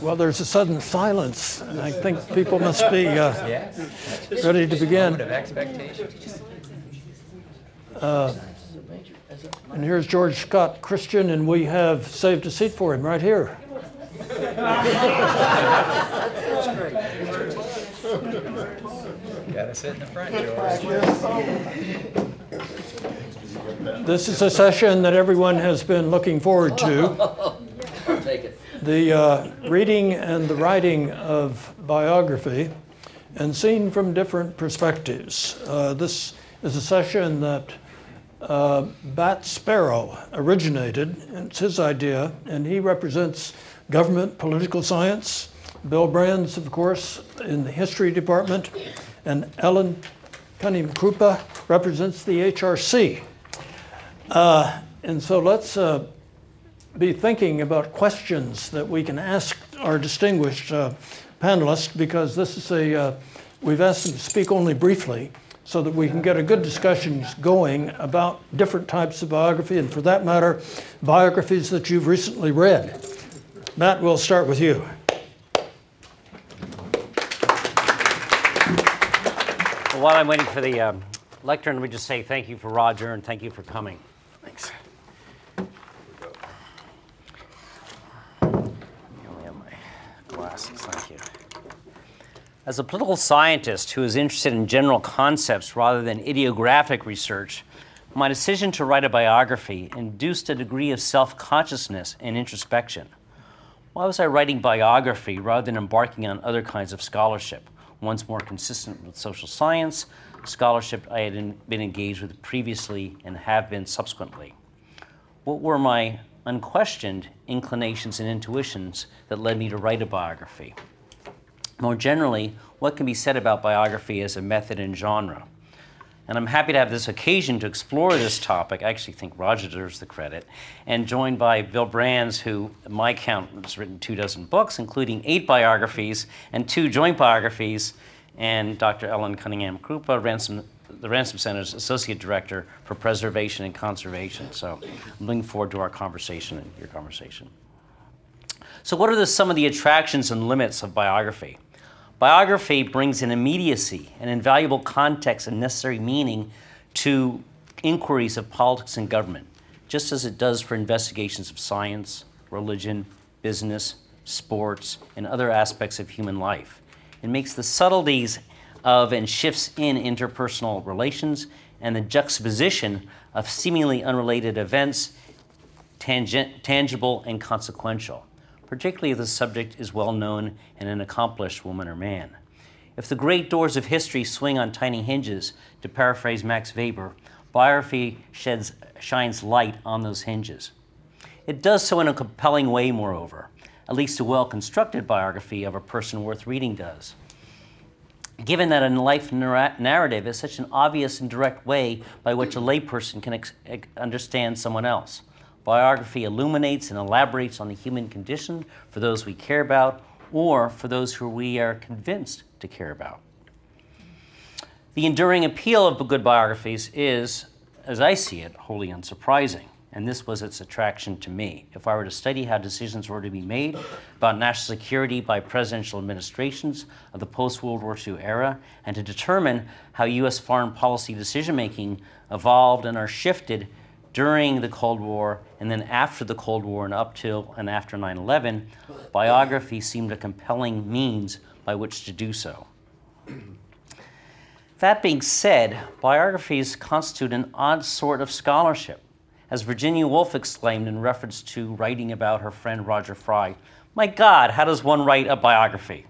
Well, there's a sudden silence. I think people must be uh, ready to begin. Uh, and here's George Scott Christian, and we have saved a seat for him right here. Gotta sit in the front, George. This is a session that everyone has been looking forward to. The uh, reading and the writing of biography, and seen from different perspectives. Uh, this is a session that uh, Bat Sparrow originated. It's his idea, and he represents government, political science. Bill Brands, of course, in the history department, and Ellen Cunningham Kruppa represents the HRC. Uh, and so let's uh, be thinking about questions that we can ask our distinguished uh, panelists because this is a, uh, we've asked them to speak only briefly so that we can get a good discussion going about different types of biography and for that matter, biographies that you've recently read. Bat, we'll start with you. Well, while I'm waiting for the um, lectern, let me just say thank you for Roger and thank you for coming. Thanks. I only have my glasses, thank you. As a political scientist who is interested in general concepts rather than idiographic research, my decision to write a biography induced a degree of self consciousness and introspection. Why was I writing biography rather than embarking on other kinds of scholarship, ones more consistent with social science, scholarship I had been engaged with previously and have been subsequently? What were my unquestioned inclinations and intuitions that led me to write a biography? More generally, what can be said about biography as a method and genre? And I'm happy to have this occasion to explore this topic. I actually think Roger deserves the credit. And joined by Bill Brands, who, my count, has written two dozen books, including eight biographies and two joint biographies, and Dr. Ellen Cunningham Kruppa, Ransom, the Ransom Center's Associate Director for Preservation and Conservation. So I'm looking forward to our conversation and your conversation. So, what are the, some of the attractions and limits of biography? Biography brings an immediacy, an invaluable context, and necessary meaning to inquiries of politics and government, just as it does for investigations of science, religion, business, sports, and other aspects of human life. It makes the subtleties of and shifts in interpersonal relations and the juxtaposition of seemingly unrelated events tangent, tangible and consequential particularly if the subject is well known and an accomplished woman or man. If the great doors of history swing on tiny hinges, to paraphrase Max Weber, biography sheds, shines light on those hinges. It does so in a compelling way, moreover, at least a well constructed biography of a person worth reading does. Given that a life narrative is such an obvious and direct way by which a layperson can ex- understand someone else. Biography illuminates and elaborates on the human condition for those we care about or for those who we are convinced to care about. The enduring appeal of good biographies is, as I see it, wholly unsurprising, and this was its attraction to me. If I were to study how decisions were to be made about national security by presidential administrations of the post World War II era, and to determine how U.S. foreign policy decision making evolved and are shifted during the Cold War and then after the Cold War and up till and after 9 11, biography seemed a compelling means by which to do so. That being said, biographies constitute an odd sort of scholarship. As Virginia Woolf exclaimed in reference to writing about her friend Roger Fry, My God, how does one write a biography?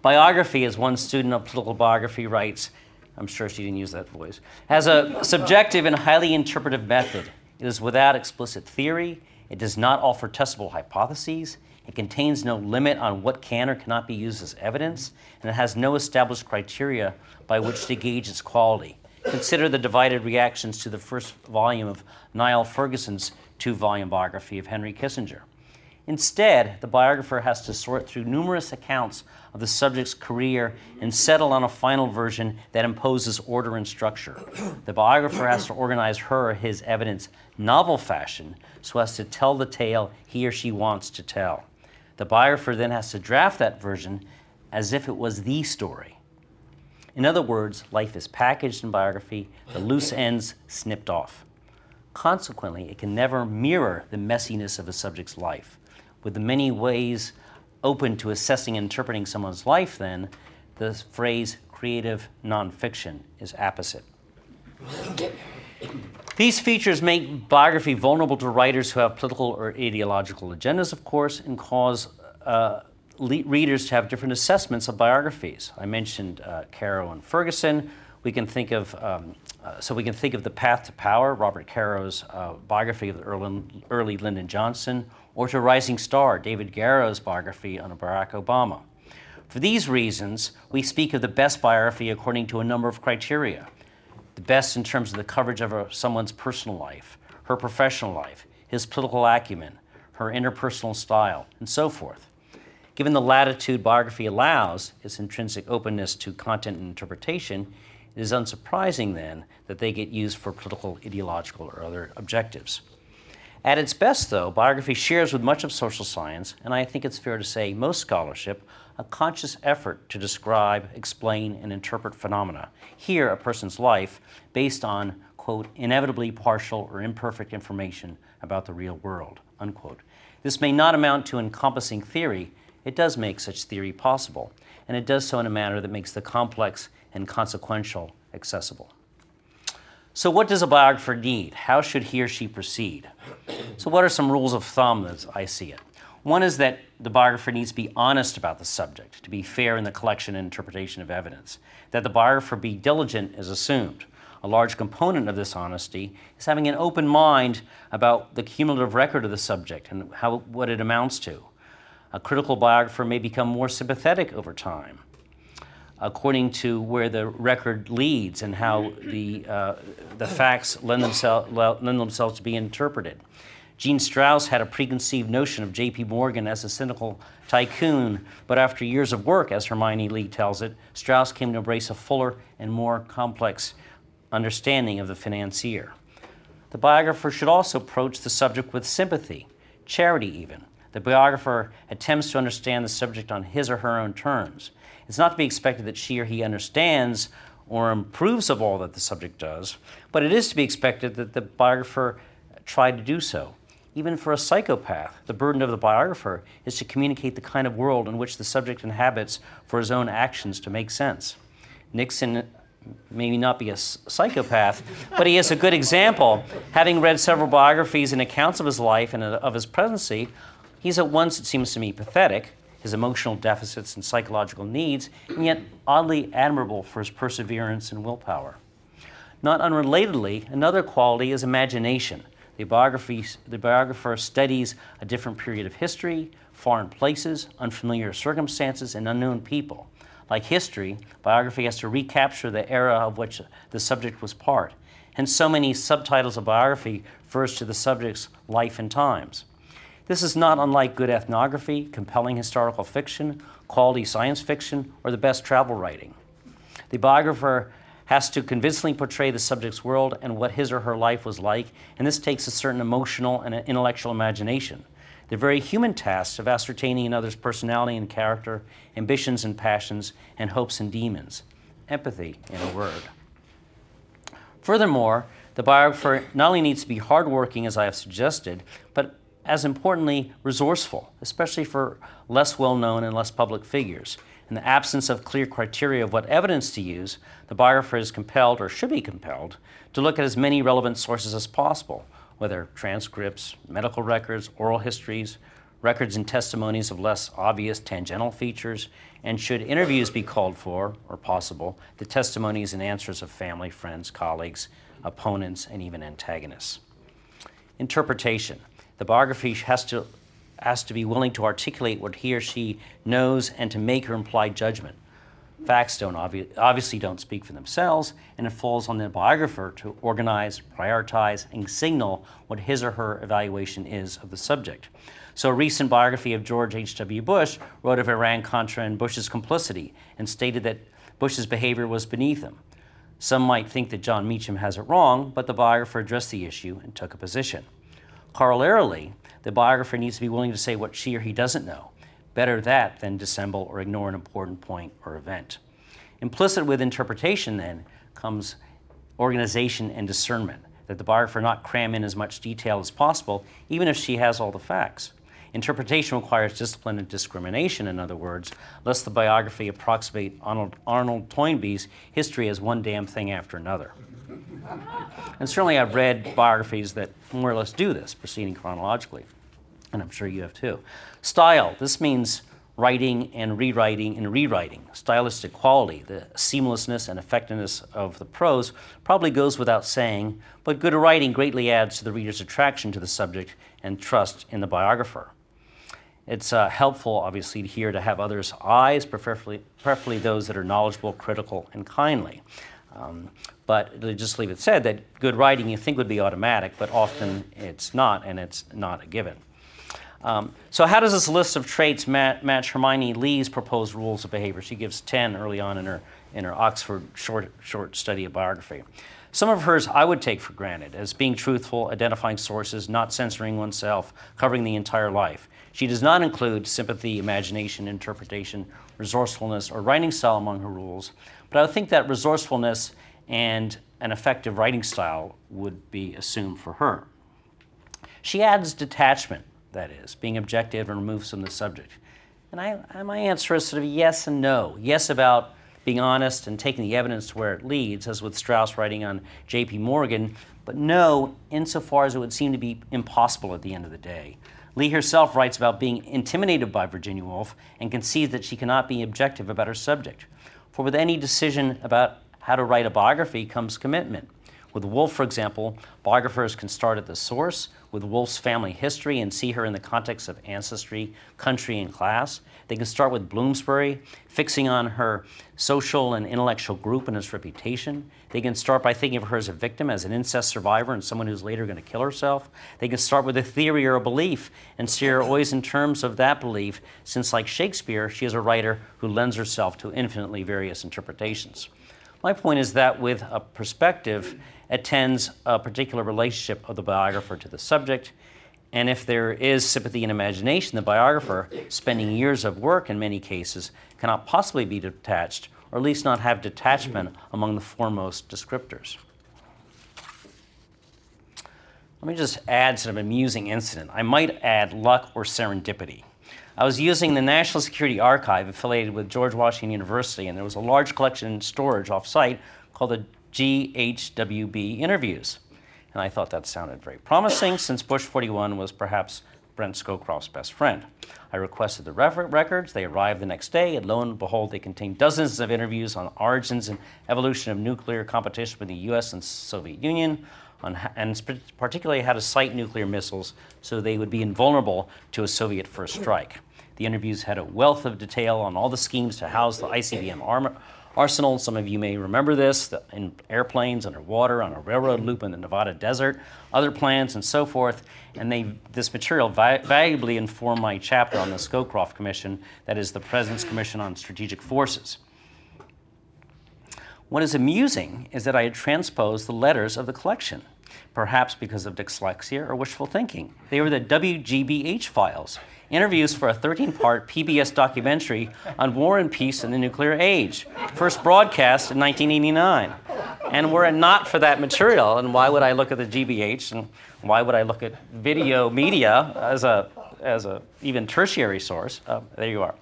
Biography, as one student of political biography writes, I'm sure she didn't use that voice, has a subjective and highly interpretive method. It is without explicit theory. It does not offer testable hypotheses. It contains no limit on what can or cannot be used as evidence, and it has no established criteria by which to gauge its quality. Consider the divided reactions to the first volume of Niall Ferguson's two volume biography of Henry Kissinger. Instead, the biographer has to sort through numerous accounts of the subject's career and settle on a final version that imposes order and structure. The biographer has to organize her or his evidence novel fashion so as to tell the tale he or she wants to tell. The biographer then has to draft that version as if it was the story. In other words, life is packaged in biography, the loose ends snipped off. Consequently, it can never mirror the messiness of a subject's life. With the many ways open to assessing and interpreting someone's life, then, the phrase creative nonfiction is apposite. These features make biography vulnerable to writers who have political or ideological agendas, of course, and cause uh, le- readers to have different assessments of biographies. I mentioned uh, Caro and Ferguson. We can think of um, uh, so we can think of the Path to Power, Robert Caro's uh, biography of the early, early Lyndon Johnson, or to Rising Star, David Garrow's biography on Barack Obama. For these reasons, we speak of the best biography according to a number of criteria. The best in terms of the coverage of a, someone's personal life, her professional life, his political acumen, her interpersonal style, and so forth. Given the latitude biography allows, its intrinsic openness to content and interpretation, it is unsurprising then that they get used for political, ideological, or other objectives. At its best, though, biography shares with much of social science, and I think it's fair to say most scholarship, a conscious effort to describe, explain, and interpret phenomena, here a person's life, based on, quote, inevitably partial or imperfect information about the real world, unquote. This may not amount to encompassing theory, it does make such theory possible, and it does so in a manner that makes the complex and consequential accessible. So, what does a biographer need? How should he or she proceed? So, what are some rules of thumb as I see it? One is that the biographer needs to be honest about the subject, to be fair in the collection and interpretation of evidence. That the biographer be diligent is assumed. A large component of this honesty is having an open mind about the cumulative record of the subject and how, what it amounts to. A critical biographer may become more sympathetic over time according to where the record leads and how the, uh, the facts lend, themselves, lend themselves to be interpreted. Jean Strouse had a preconceived notion of J.P. Morgan as a cynical tycoon, but after years of work, as Hermione Lee tells it, Strouse came to embrace a fuller and more complex understanding of the financier. The biographer should also approach the subject with sympathy, charity even. The biographer attempts to understand the subject on his or her own terms. It's not to be expected that she or he understands or improves of all that the subject does, but it is to be expected that the biographer tried to do so. Even for a psychopath, the burden of the biographer is to communicate the kind of world in which the subject inhabits for his own actions to make sense. Nixon may not be a psychopath, but he is a good example. Having read several biographies and accounts of his life and of his presidency, he's at once, it seems to me, pathetic, his emotional deficits and psychological needs, and yet oddly admirable for his perseverance and willpower. Not unrelatedly, another quality is imagination. The, the biographer studies a different period of history, foreign places, unfamiliar circumstances, and unknown people. Like history, biography has to recapture the era of which the subject was part. Hence, so many subtitles of biography refers to the subject's life and times. This is not unlike good ethnography, compelling historical fiction, quality science fiction, or the best travel writing. The biographer has to convincingly portray the subject's world and what his or her life was like, and this takes a certain emotional and intellectual imagination. The very human task of ascertaining another's personality and character, ambitions and passions, and hopes and demons. Empathy, in a word. Furthermore, the biographer not only needs to be hardworking, as I have suggested, but as importantly, resourceful, especially for less well known and less public figures. In the absence of clear criteria of what evidence to use, the biographer is compelled, or should be compelled, to look at as many relevant sources as possible, whether transcripts, medical records, oral histories, records and testimonies of less obvious tangential features, and should interviews be called for, or possible, the testimonies and answers of family, friends, colleagues, opponents, and even antagonists. Interpretation. The biography has to, has to be willing to articulate what he or she knows and to make her implied judgment. Facts don't obvi- obviously don't speak for themselves, and it falls on the biographer to organize, prioritize, and signal what his or her evaluation is of the subject. So, a recent biography of George H.W. Bush wrote of Iran Contra and Bush's complicity and stated that Bush's behavior was beneath him. Some might think that Jon Meacham has it wrong, but the biographer addressed the issue and took a position. Corollarily, the biographer needs to be willing to say what she or he doesn't know Better that than dissemble or ignore an important point or event. Implicit with interpretation, then, comes organization and discernment, that the biographer not cram in as much detail as possible, even if she has all the facts. Interpretation requires discipline and discrimination, in other words, lest the biography approximate Arnold, Arnold Toynbee's history as one damn thing after another. And certainly I've read biographies that more or less do this, proceeding chronologically and I'm sure you have too. Style, this means writing and rewriting and rewriting. Stylistic quality, the seamlessness and effectiveness of the prose, probably goes without saying, but good writing greatly adds to the reader's attraction to the subject and trust in the biographer. It's uh, helpful, obviously, here to have others' eyes, preferably, preferably those that are knowledgeable, critical, and kindly. Um, but just leave it said that good writing you think would be automatic, but often it's not, and it's not a given. Um, so, how does this list of traits match, match Hermione Lee's proposed rules of behavior? She gives 10 early on in her, in her Oxford short, short study of biography. Some of hers I would take for granted as being truthful, identifying sources, not censoring oneself, covering the entire life. She does not include sympathy, imagination, interpretation, resourcefulness, or writing style among her rules, but I think that resourcefulness and an effective writing style would be assumed for her. She adds detachment that is, being objective and removes from the subject? And I, my answer is sort of yes and no. Yes, about being honest and taking the evidence to where it leads, as with Strouse writing on J.P. Morgan, but no, insofar as it would seem to be impossible at the end of the day. Lee herself writes about being intimidated by Virginia Woolf and concedes that she cannot be objective about her subject. For with any decision about how to write a biography comes commitment. With Woolf, for example, biographers can start at the source with Woolf's family history and see her in the context of ancestry, country, and class. They can start with Bloomsbury, fixing on her social and intellectual group and its reputation. They can start by thinking of her as a victim, as an incest survivor, and someone who's later going to kill herself. They can start with a theory or a belief and see her always in terms of that belief, since, like Shakespeare, she is a writer who lends herself to infinitely various interpretations. My point is that with a perspective, attends a particular relationship of the biographer to the subject. And if there is sympathy and imagination, the biographer, spending years of work in many cases, cannot possibly be detached, or at least not have detachment among the foremost descriptors. Let me just add sort of an amusing incident. I might add luck or serendipity. I was using the National Security Archive affiliated with George Washington University, and there was a large collection in storage off site called the GHWB interviews. And I thought that sounded very promising since Bush 41 was perhaps Brent Scowcroft's best friend. I requested the records. They arrived the next day, and lo and behold, they contained dozens of interviews on origins and evolution of nuclear competition with the US and Soviet Union, on, and particularly how to sight nuclear missiles so they would be invulnerable to a Soviet first strike. The interviews had a wealth of detail on all the schemes to house the ICBM arsenal. Some of you may remember this in airplanes, underwater, on a railroad loop in the Nevada desert, other plans, and so forth. And they, this material vi- valuably informed my chapter on the Scowcroft Commission, that is the President's Commission on Strategic Forces. What is amusing is that I had transposed the letters of the collection, perhaps because of dyslexia or wishful thinking. They were the WGBH files interviews for a 13 part PBS documentary on war and peace in the nuclear age, first broadcast in 1989. And were it not for that material, and why would I look at the GBH and why would I look at video media as a, as a even tertiary source? Uh, there you are.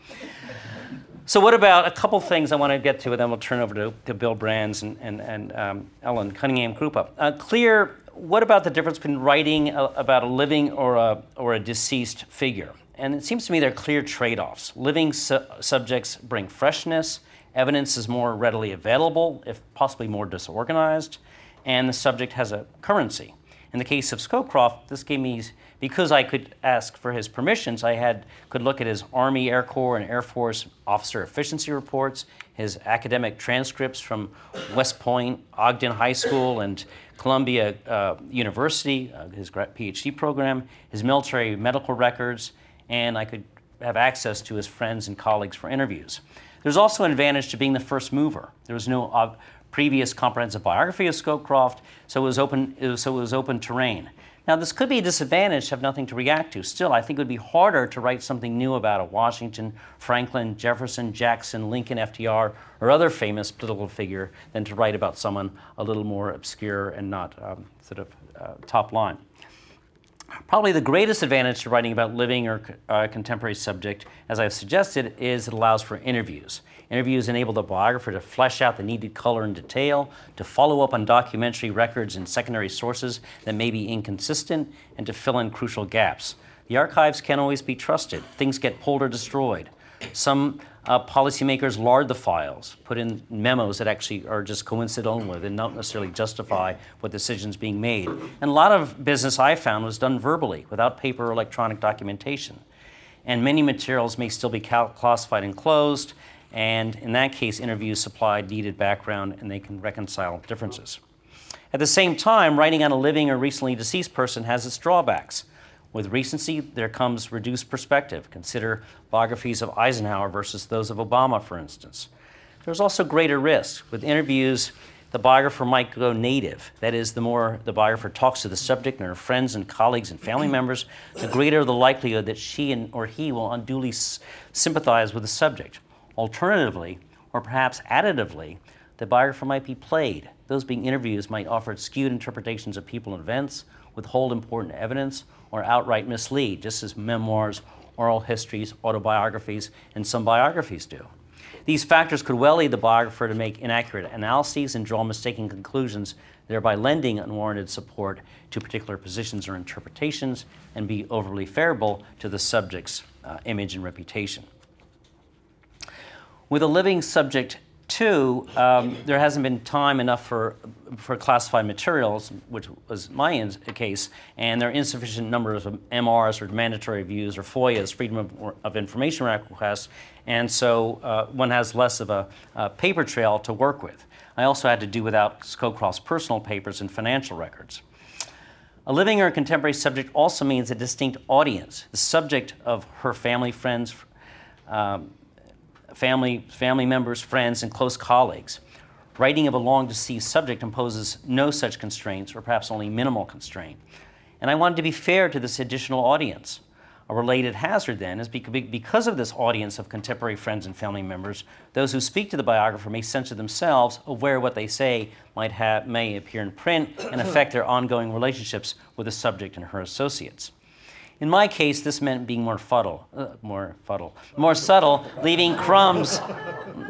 So, what about a couple things I want to get to, and then we'll turn over to, to Bill Brands and, and, and um, Ellen Cunningham Kruppa. Uh, clear, what about the difference between writing a, about a living or a, or a deceased figure? And it seems to me there are clear trade offs. Living su- subjects bring freshness, evidence is more readily available, if possibly more disorganized, and the subject has a currency. In the case of Scowcroft, this gave me, because I could ask for his permissions, I had could look at his Army, Air Corps, and Air Force officer efficiency reports, his academic transcripts from West Point, Ogden High School, and Columbia uh, University, uh, his PhD program, his military medical records, and I could have access to his friends and colleagues for interviews. There's also an advantage to being the first mover. There was no previous comprehensive biography of Scowcroft, so it was open, so it was open terrain. Now, this could be a disadvantage to have nothing to react to. Still, I think it would be harder to write something new about a Washington, Franklin, Jefferson, Jackson, Lincoln, FDR, or other famous political figure than to write about someone a little more obscure and not um, sort of uh, top line. Probably the greatest advantage to writing about living or uh, contemporary subject, as I've suggested, is it allows for interviews. Interviews enable the biographer to flesh out the needed color and detail, to follow up on documentary records and secondary sources that may be inconsistent, and to fill in crucial gaps. The archives can't always be trusted. Things get pulled or destroyed. Some uh, policymakers lard the files, put in memos that actually are just coincidental with and not necessarily justify what decisions being made. And a lot of business I found was done verbally, without paper or electronic documentation. And many materials may still be classified and closed, and in that case, interviews supply needed background and they can reconcile differences. At the same time, writing on a living or recently deceased person has its drawbacks. With recency, there comes reduced perspective. Consider biographies of Eisenhower versus those of Obama, for instance. There's also greater risk. With interviews, the biographer might go native. That is, the more the biographer talks to the subject and her friends and colleagues and family members, the greater the likelihood that she and, or he will unduly sympathize with the subject. Alternatively, or perhaps additively, the biographer might be played. Those being interviews might offer skewed interpretations of people and events, withhold important evidence, or outright mislead, just as memoirs, oral histories, autobiographies, and some biographies do. These factors could well lead the biographer to make inaccurate analyses and draw mistaken conclusions, thereby lending unwarranted support to particular positions or interpretations and be overly favorable to the subject's uh, image and reputation. With a living subject Two, um, there hasn't been time enough for, for classified materials, which was my case, and there are insufficient numbers of MRs or mandatory views or FOIAs, Freedom of, of Information requests, and so uh, one has less of a, a, paper trail to work with. I also had to do without Scowcroft's personal papers and financial records. A living or contemporary subject also means a distinct audience, the subject of her family, friends, um, family, family members, friends, and close colleagues. Writing of a long deceased subject imposes no such constraints, or perhaps only minimal constraint. And I wanted to be fair to this additional audience. A related hazard, then, is because of this audience of contemporary friends and family members, those who speak to the biographer may censor themselves, aware what they say might have, may appear in print and affect their ongoing relationships with the subject and her associates. In my case, this meant being more fuddle, uh, more fuddle, more subtle, leaving crumbs,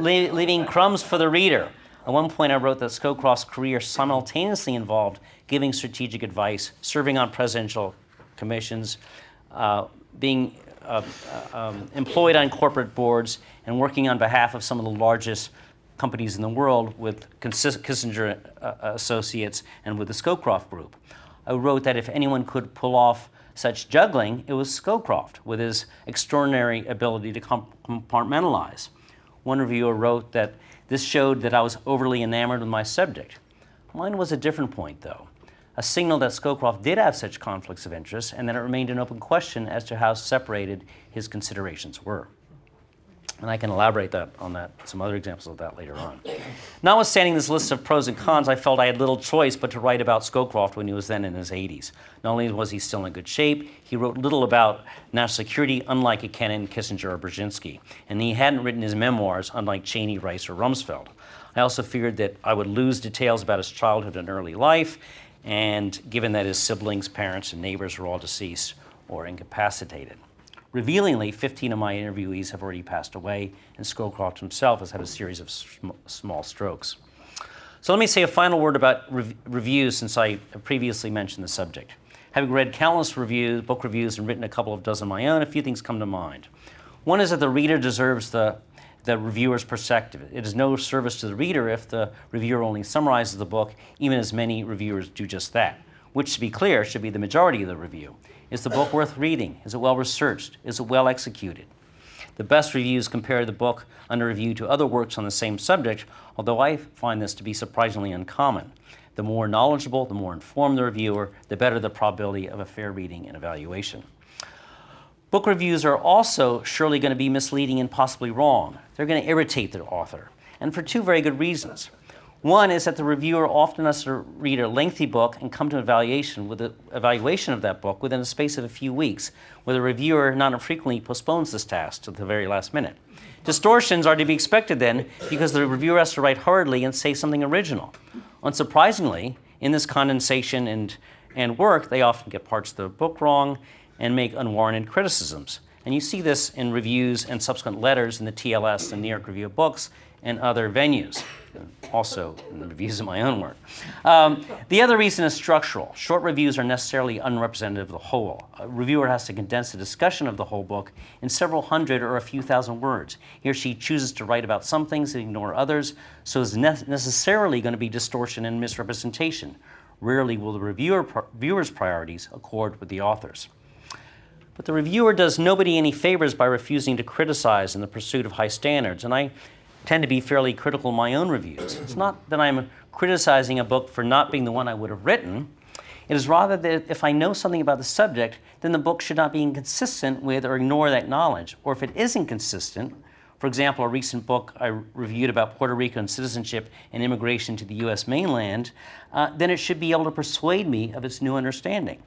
leaving crumbs for the reader. At one point, I wrote that Scowcroft's career simultaneously involved giving strategic advice, serving on presidential commissions, uh, being uh, uh um, employed on corporate boards, and working on behalf of some of the largest companies in the world with Kissinger uh, Associates and with the Scowcroft Group. I wrote that if anyone could pull off such juggling, it was Scowcroft with his extraordinary ability to compartmentalize. One reviewer wrote that this showed that I was overly enamored with my subject. Mine was a different point, though, a signal that Scowcroft did have such conflicts of interest and that it remained an open question as to how separated his considerations were. And I can elaborate that on that, some other examples of that later on. Notwithstanding this list of pros and cons, I felt I had little choice but to write about Scowcroft when he was then in his 80s. Not only was he still in good shape, he wrote little about national security, unlike a Kennan, Kissinger, or Brzezinski. And he hadn't written his memoirs, unlike Cheney, Rice, or Rumsfeld. I also feared that I would lose details about his childhood and early life, and given that his siblings, parents, and neighbors were all deceased or incapacitated. Revealingly, 15 of my interviewees have already passed away, and Scowcroft himself has had a series of sm- small strokes. So let me say a final word about rev- reviews since I previously mentioned the subject. Having read countless reviews, book reviews, and written a couple of dozen of my own, a few things come to mind. One is that the reader deserves the, the reviewer's perspective. It is no service to the reader if the reviewer only summarizes the book, even as many reviewers do just that. which, to be clear, should be the majority of the review. Is the book worth reading? Is it well researched? Is it well executed? The best reviews compare the book under review to other works on the same subject, although I find this to be surprisingly uncommon. The more knowledgeable, the more informed the reviewer, the better the probability of a fair reading and evaluation. Book reviews are also surely going to be misleading and possibly wrong. They're going to irritate the author, and for two very good reasons. One is that the reviewer often has to read a lengthy book and come to an evaluation with an evaluation of that book within a space of a few weeks, where the reviewer not infrequently postpones this task to the very last minute. Distortions are to be expected then because the reviewer has to write hurriedly and say something original. Unsurprisingly, in this condensation and, and work, they often get parts of the book wrong and make unwarranted criticisms. And you see this in reviews and subsequent letters in the TLS, the New York Review of Books, and other venues, also reviews of my own work. Um, the other reason is structural. Short reviews are necessarily unrepresentative of the whole. A reviewer has to condense a discussion of the whole book in several hundred or a few thousand words. He or she chooses to write about some things and ignore others, so it's ne- necessarily going to be distortion and misrepresentation. Rarely will the reviewer, reviewer's priorities accord with the author's. But the reviewer does nobody any favors by refusing to criticize in the pursuit of high standards, and I tend to be fairly critical of my own reviews. It's not that I'm criticizing a book for not being the one I would have written. It is rather that if I know something about the subject, then the book should not be inconsistent with or ignore that knowledge. Or if it is inconsistent, for example, a recent book I reviewed about Puerto Rican citizenship and immigration to the US mainland, uh, then it should be able to persuade me of its new understanding.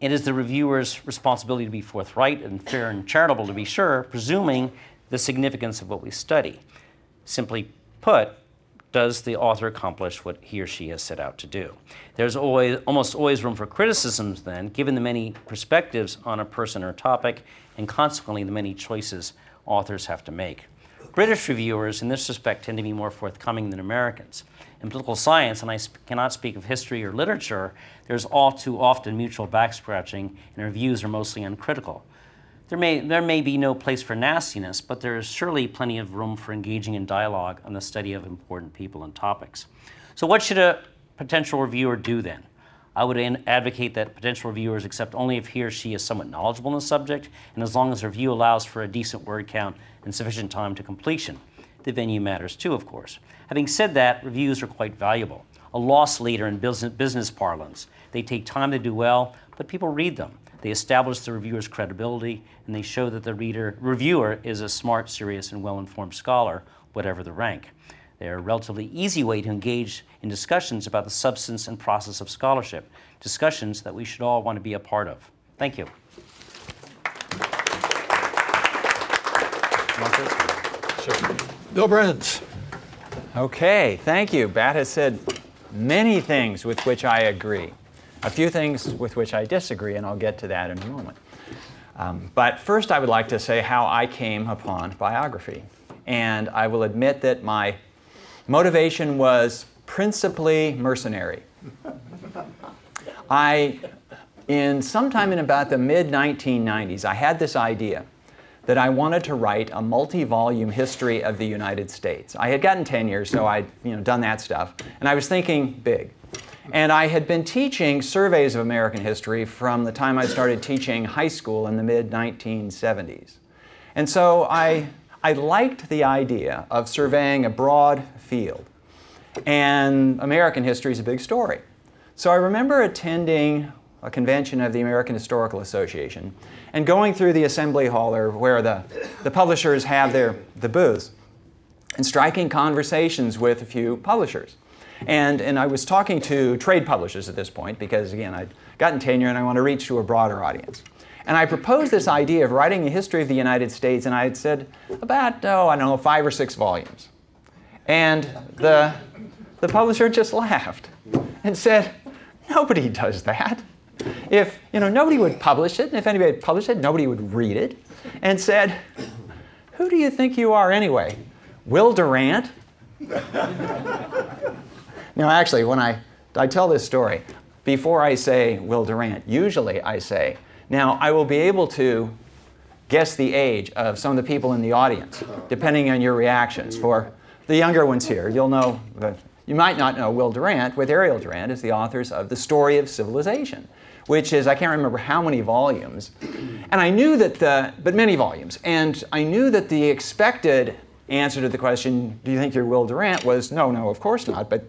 It is the reviewer's responsibility to be forthright and fair and charitable, to be sure, presuming the significance of what we study. Simply put, does the author accomplish what he or she has set out to do? There's always, almost always room for criticisms, then, given the many perspectives on a person or topic, and consequently the many choices authors have to make. British reviewers, in this respect, tend to be more forthcoming than Americans. In political science, and I sp- cannot speak of history or literature, there's all too often mutual backscratching, and reviews are mostly uncritical. There may, there may be no place for nastiness, but there is surely plenty of room for engaging in dialogue on the study of important people and topics. So, what should a potential reviewer do then? I would advocate that potential reviewers accept only if he or she is somewhat knowledgeable in the subject, and as long as the review allows for a decent word count and sufficient time to completion. The venue matters too, of course. Having said that, reviews are quite valuable. A loss leader in business, business parlance. They take time to do well, but people read them. They establish the reviewer's credibility, and they show that the reader, reviewer is a smart, serious, and well informed scholar, whatever the rank. They are a relatively easy way to engage in discussions about the substance and process of scholarship, discussions that we should all want to be a part of. Thank you. Sure. Bill Brands. Okay, thank you. Bat has said many things with which I agree, a few things with which I disagree, and I'll get to that in a moment. Um, but first, I would like to say how I came upon biography. And I will admit that my motivation was principally mercenary. I, in sometime in about the mid 1990s, I had this idea that I wanted to write a multi-volume history of the United States. I had gotten tenure, so I'd you know, done that stuff, and I was thinking big. And I had been teaching surveys of American history from the time I started teaching high school in the mid 1970s. And so I, I liked the idea of surveying a broad field. And American history is a big story. So I remember attending a convention of the American Historical Association, and going through the assembly hall or where the, the publishers have their the booths, and striking conversations with a few publishers. And, and I was talking to trade publishers at this point because, again, I'd gotten tenure and I want to reach to a broader audience. And I proposed this idea of writing a history of the United States, and I had said about, oh, I don't know, five or six volumes. And the, the publisher just laughed and said, nobody does that if you know nobody would publish it, and if anybody published it, nobody would read it, and said, "Who do you think you are anyway, Will Durant?" Now, actually, when I I tell this story, before I say Will Durant, usually I say, "Now I will be able to." Guess the age of some of the people in the audience, depending on your reactions. For the younger ones here, you'll know that You might not know Will Durant with Ariel Durant as the authors of The Story of Civilization, which is, I can't remember how many volumes. And I knew that the, but many volumes. And I knew that the expected answer to the question, do you think you're Will Durant, was no, no, of course not. But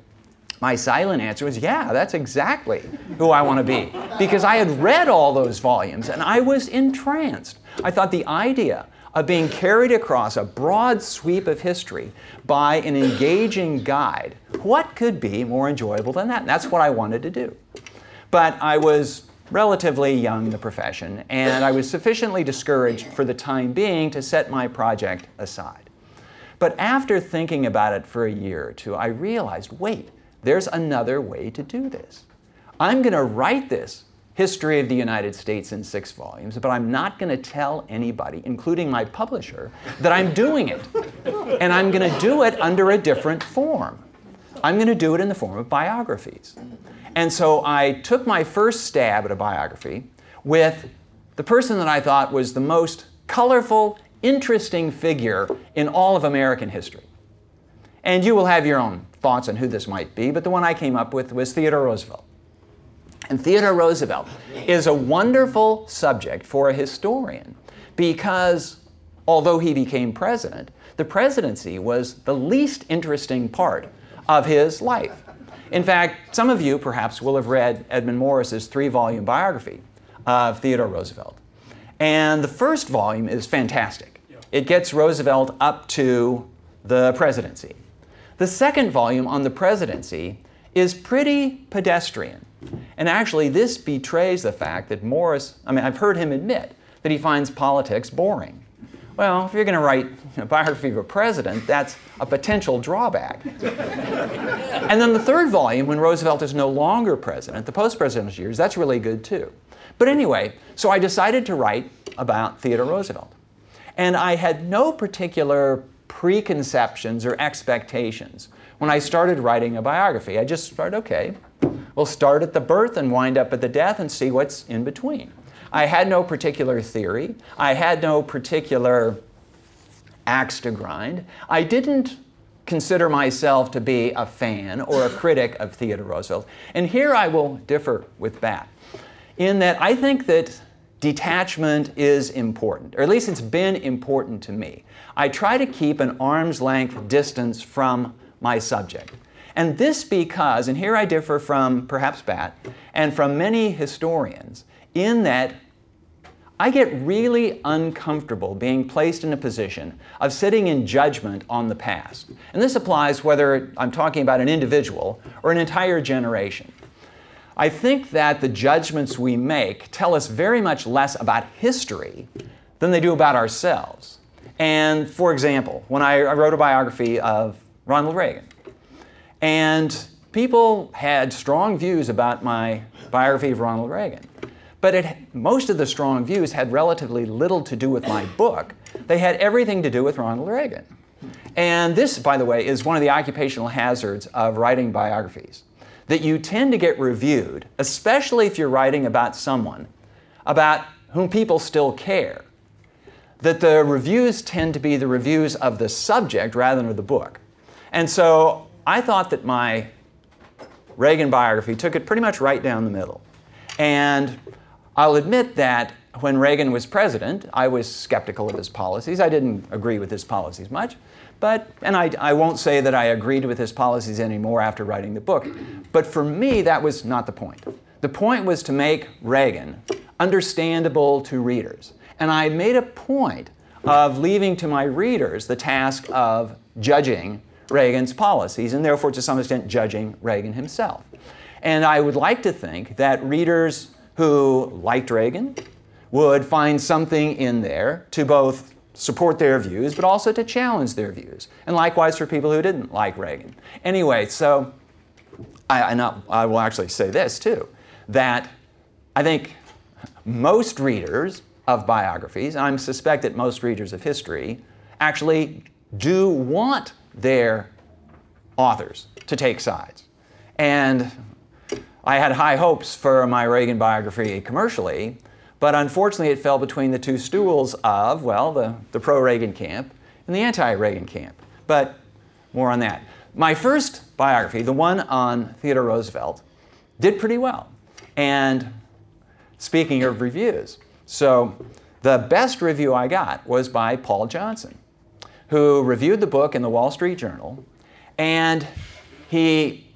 my silent answer was, yeah, that's exactly who I want to be. Because I had read all those volumes and I was entranced. I thought the idea of being carried across a broad sweep of history by an engaging guide. What could be more enjoyable than that? And that's what I wanted to do. But I was relatively young in the profession, and I was sufficiently discouraged for the time being to set my project aside. But after thinking about it for a year or two, I realized wait, there's another way to do this. I'm going to write this history of the United States in six volumes, but I'm not going to tell anybody, including my publisher, that I'm doing it. And I'm going to do it under a different form. I'm going to do it in the form of biographies. And so I took my first stab at a biography with the person that I thought was the most colorful, interesting figure in all of American history. And you will have your own thoughts on who this might be, but the one I came up with was Theodore Roosevelt. And Theodore Roosevelt is a wonderful subject for a historian because although he became president, the presidency was the least interesting part of his life. In fact, some of you perhaps will have read Edmund Morris's three volume biography of Theodore Roosevelt. And the first volume is fantastic. It gets Roosevelt up to the presidency. The second volume on the presidency is pretty pedestrian. And actually, this betrays the fact that Morris, I mean, I've heard him admit that he finds politics boring. Well, if you're going to write a biography of a president, that's a potential drawback. and then the third volume, when Roosevelt is no longer president, the post presidential years, that's really good too. But anyway, so I decided to write about Theodore Roosevelt. And I had no particular preconceptions or expectations when I started writing a biography. I just started, okay, we'll start at the birth and wind up at the death and see what's in between. I had no particular theory. I had no particular axe to grind. I didn't consider myself to be a fan or a critic of Theodore Roosevelt. And here I will differ with Bat in that I think that detachment is important, or at least it's been important to me. I try to keep an arm's length distance from my subject. And this because, and here I differ from perhaps Bat and from many historians, in that I get really uncomfortable being placed in a position of sitting in judgment on the past. And this applies whether I'm talking about an individual or an entire generation. I think that the judgments we make tell us very much less about history than they do about ourselves. And for example, when I, wrote a biography of Ronald Reagan, and people had strong views about my biography of Ronald Reagan. But it, most of the strong views had relatively little to do with my book. They had everything to do with Ronald Reagan. And this, by the way, is one of the occupational hazards of writing biographies that you tend to get reviewed, especially if you're writing about someone about whom people still care, that the reviews tend to be the reviews of the subject rather than of the book. And so I thought that my Reagan biography took it pretty much right down the middle. And I'll admit that when Reagan was president, I was skeptical of his policies. I didn't agree with his policies much. But, and I, I won't say that I agreed with his policies anymore after writing the book. But for me, that was not the point. The point was to make Reagan understandable to readers. And I made a point of leaving to my readers the task of judging Reagan's policies, and therefore, to some extent, judging Reagan himself. And I would like to think that readers who liked Reagan would find something in there to both support their views, but also to challenge their views. And likewise for people who didn't like Reagan. Anyway, so I, I, I will actually say this too that I think most readers of biographies, and I suspect that most readers of history, actually do want their authors to take sides. And I had high hopes for my Reagan biography commercially, but unfortunately it fell between the two stools of, well, the, the pro Reagan camp and the anti Reagan camp. But more on that. my first biography, the one on Theodore Roosevelt, did pretty well. And speaking of reviews, so the best review I got was by Paul Johnson, who reviewed the book in the Wall Street Journal. And he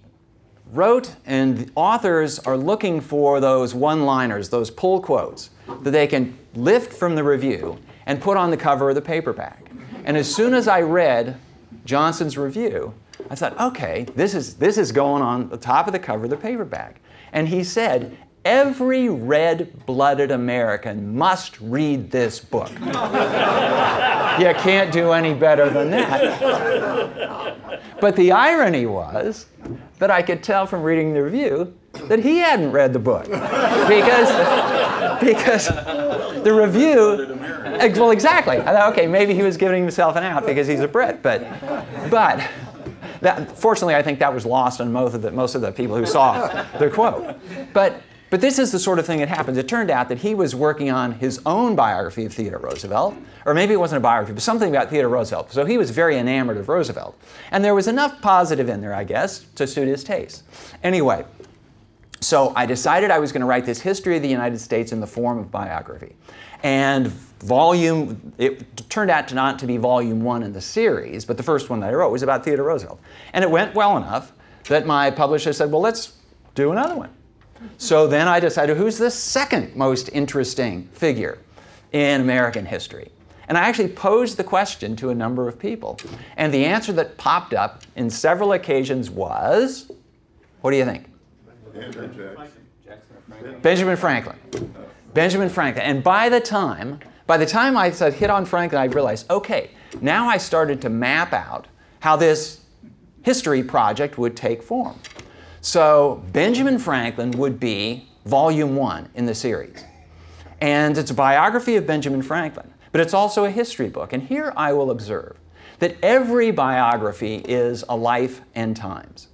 wrote, and authors are looking for those one liners, those pull quotes that they can lift from the review and put on the cover of the paperback. And as soon as I read Johnson's review, I thought, okay, this is, this is going on the top of the cover of the paperback. And he said, every red blooded American must read this book. you can't do any better than that. But the irony was that I could tell from reading the review that he hadn't read the book. Because, because the review, well, exactly. I thought, okay, maybe he was giving himself an out because he's a Brit. But, but that, fortunately, I think that was lost on most of the, most of the people who saw the quote. But but this is the sort of thing that happens. It turned out that he was working on his own biography of Theodore Roosevelt, or maybe it wasn't a biography, but something about Theodore Roosevelt. So he was very enamored of Roosevelt. And there was enough positive in there, I guess, to suit his taste. Anyway, so I decided I was going to write this history of the United States in the form of biography. And volume, it turned out to not to be volume one in the series, but the first one that I wrote was about Theodore Roosevelt. And it went well enough that my publisher said, well, let's do another one. So then I decided who's the second most interesting figure in American history? And I actually posed the question to a number of people. And the answer that popped up in several occasions was what do you think? Benjamin Franklin. Benjamin Franklin. And by the time, by the time I said hit on Franklin, I realized, okay, now I started to map out how this history project would take form. So Benjamin Franklin would be volume one in the series. And it's a biography of Benjamin Franklin, but it's also a history book. And here I will observe that every biography is a life and times.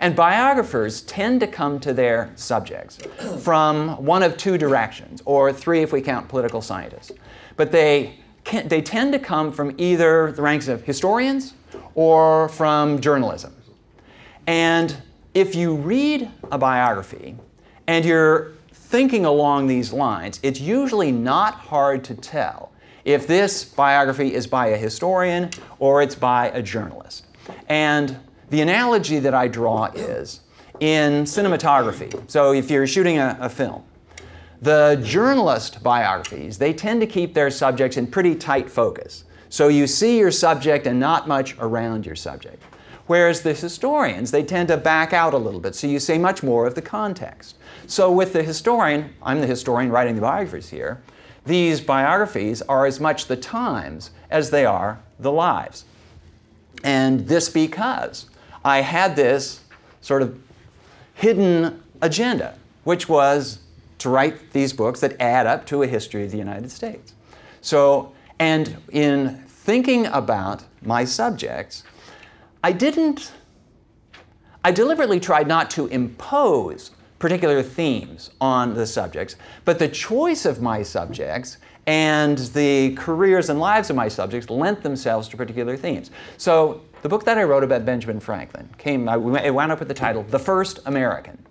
And biographers tend to come to their subjects from one of two directions, or three if we count political scientists. But they, can, they tend to come from either the ranks of historians or from journalism. And if you read a biography and you're thinking along these lines, it's usually not hard to tell if this biography is by a historian or it's by a journalist. And the analogy that I draw is in cinematography. So if you're shooting a, a film, the journalist biographies, they tend to keep their subjects in pretty tight focus. So you see your subject and not much around your subject. Whereas the historians, they tend to back out a little bit, so you say much more of the context. So with the historian, I'm the historian writing the biographies here, these biographies are as much the times as they are the lives. And this because I had this sort of hidden agenda, which was to write these books that add up to a history of the United States. So, and in thinking about my subjects, I didn't, I deliberately tried not to impose particular themes on the subjects, but the choice of my subjects and the careers and lives of my subjects lent themselves to particular themes. So the book that I wrote about Benjamin Franklin came, it wound up with the title The First American.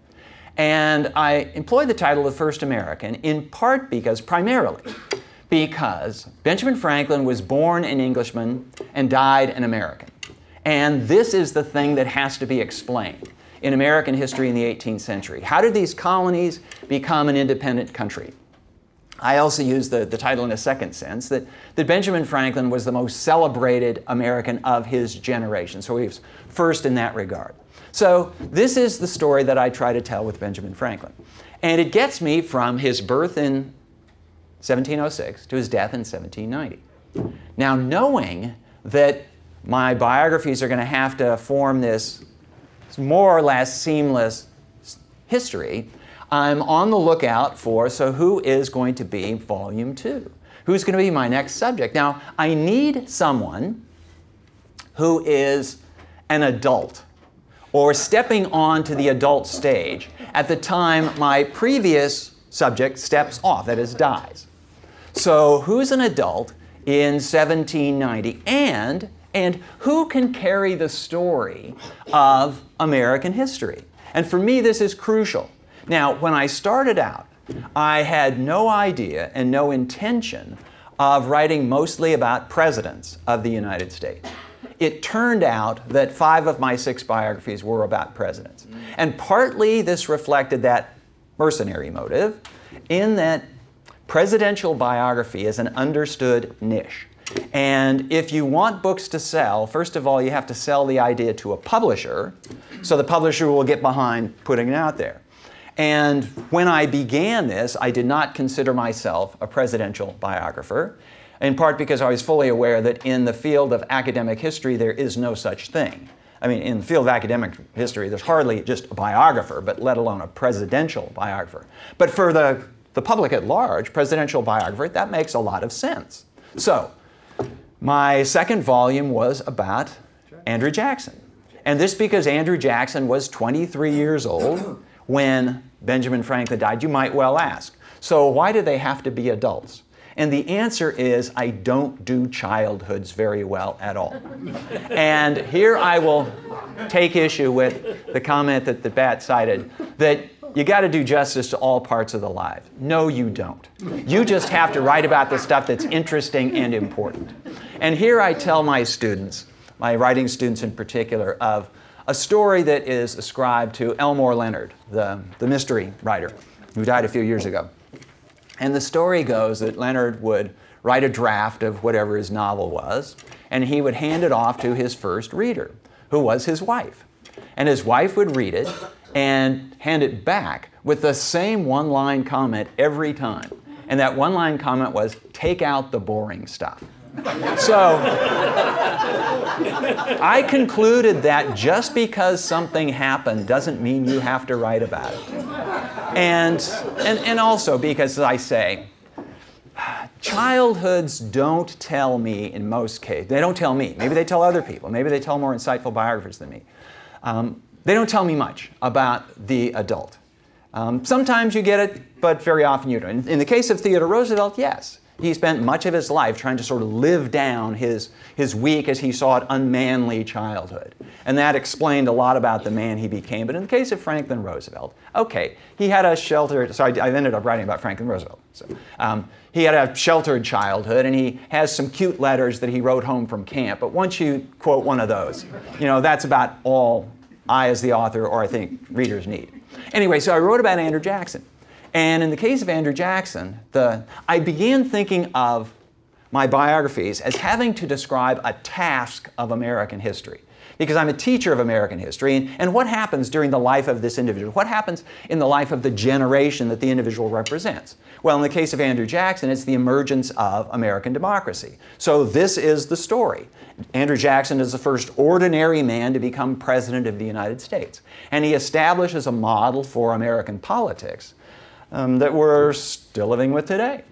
And I employed the title The First American in part because, primarily, because Benjamin Franklin was born an Englishman and died an American. And this is the thing that has to be explained in American history in the 18th century. How did these colonies become an independent country? I also use the, the title in a second sense that, that Benjamin Franklin was the most celebrated American of his generation. So he was first in that regard. So this is the story that I try to tell with Benjamin Franklin. And it gets me from his birth in 1706 to his death in 1790. Now, knowing that my biographies are going to have to form this more or less seamless history. I'm on the lookout for so who is going to be volume two? Who's going to be my next subject? Now, I need someone who is an adult or stepping on to the adult stage at the time my previous subject steps off, that is, dies. So, who's an adult in 1790 and And who can carry the story of American history? And for me, this is crucial. Now, when I started out, I had no idea and no intention of writing mostly about presidents of the United States. It turned out that five of my six biographies were about presidents. And partly this reflected that mercenary motive, in that presidential biography is an understood niche. And if you want books to sell, first of all, you have to sell the idea to a publisher, so the publisher will get behind putting it out there. And when I began this, I did not consider myself a presidential biographer, in part because I was fully aware that in the field of academic history, there is no such thing. I mean, in the field of academic history, there's hardly just a biographer, but let alone a presidential biographer. But for the, the public at large, presidential biographer, that makes a lot of sense. So, my second volume was about Andrew Jackson. And this because Andrew Jackson was 23 years old when Benjamin Franklin died, you might well ask. So, why do they have to be adults? And the answer is I don't do childhoods very well at all. and here I will take issue with the comment that the bat cited that you got to do justice to all parts of the life. No, you don't. You just have to write about the stuff that's interesting and important. And here I tell my students, my writing students in particular, of a story that is ascribed to Elmore Leonard, the, the mystery writer who died a few years ago. And the story goes that Leonard would write a draft of whatever his novel was, and he would hand it off to his first reader, who was his wife. And his wife would read it and hand it back with the same one line comment every time. And that one line comment was, take out the boring stuff. So I concluded that just because something happened doesn't mean you have to write about it. And, and, and also because, as I say, childhoods don't tell me in most cases, they don't tell me. Maybe they tell other people. Maybe they tell more insightful biographers than me. Um, they don't tell me much about the adult. Um, sometimes you get it, but very often you don't. In, in the case of Theodore Roosevelt, yes. He spent much of his life trying to sort of live down his, his weak, as he saw it, unmanly childhood. And that explained a lot about the man he became. But in the case of Franklin Roosevelt, okay, he had a sheltered, so I, ended up writing about Franklin Roosevelt. So, um, he had a sheltered childhood, and he has some cute letters that he wrote home from camp. But once you quote one of those, you know, that's about all I, as the author, or I think readers need. Anyway, so I wrote about Andrew Jackson. And in the case of Andrew Jackson, the, I began thinking of my biographies as having to describe a task of American history. Because I'm a teacher of American history, and, and what happens during the life of this individual? What happens in the life of the generation that the individual represents? Well, in the case of Andrew Jackson, it's the emergence of American democracy. So, this is the story. Andrew Jackson is the first ordinary man to become President of the United States, and he establishes a model for American politics um, that we're still living with today.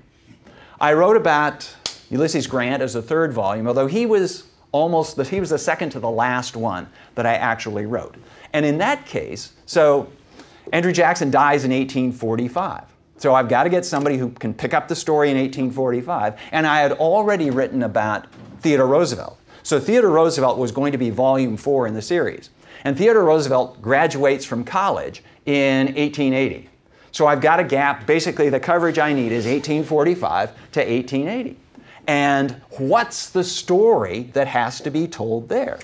I wrote about Ulysses Grant as the third volume, although he was almost the, he was the second to the last one that I actually wrote. And in that case, so Andrew Jackson dies in 1845. So I've got to get somebody who can pick up the story in 1845. And I had already written about Theodore Roosevelt. So Theodore Roosevelt was going to be volume four in the series. And Theodore Roosevelt graduates from college in 1880. So I've got a gap. Basically, the coverage I need is 1845 to 1880. And what's the story that has to be told there?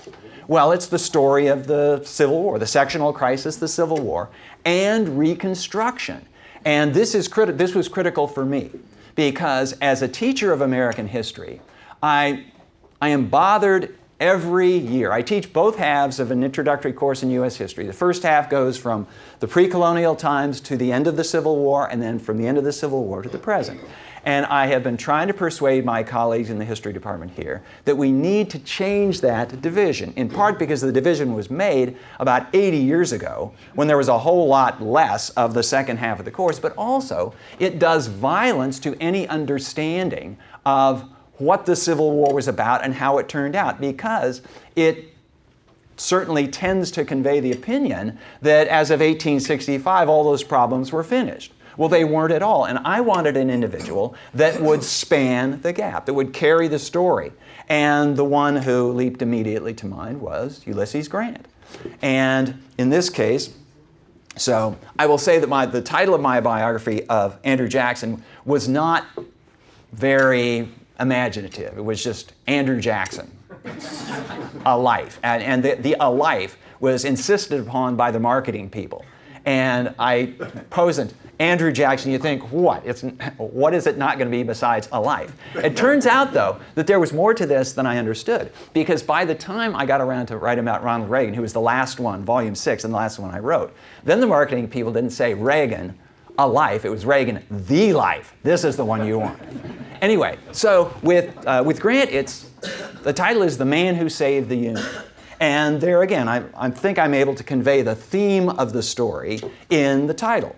Well, it's the story of the Civil War, the sectional crisis, the Civil War, and Reconstruction. And this, is criti- this was critical for me because as a teacher of American history, I, I am bothered every year. I teach both halves of an introductory course in U.S. history. The first half goes from the pre colonial times to the end of the Civil War, and then from the end of the Civil War to the present. And I have been trying to persuade my colleagues in the history department here that we need to change that division, in part because the division was made about 80 years ago when there was a whole lot less of the second half of the course, but also it does violence to any understanding of what the Civil War was about and how it turned out because it certainly tends to convey the opinion that as of 1865 all those problems were finished. Well, they weren't at all. And I wanted an individual that would span the gap, that would carry the story. And the one who leaped immediately to mind was Ulysses Grant. And in this case, so I will say that my, the title of my biography of Andrew Jackson was not very imaginative. It was just Andrew Jackson, a life. And, and the, the a life was insisted upon by the marketing people. And I posed Andrew Jackson, you think, what? It's, what is it not going to be besides a life? It turns out, though, that there was more to this than I understood. Because by the time I got around to writing about Ronald Reagan, who was the last one, volume six, and the last one I wrote, then the marketing people didn't say Reagan, a life. It was Reagan, the life. This is the one you want. Anyway, so with, uh, with Grant, it's, the title is The Man Who Saved the Union. And there again, I, I, think I'm able to convey the theme of the story in the title.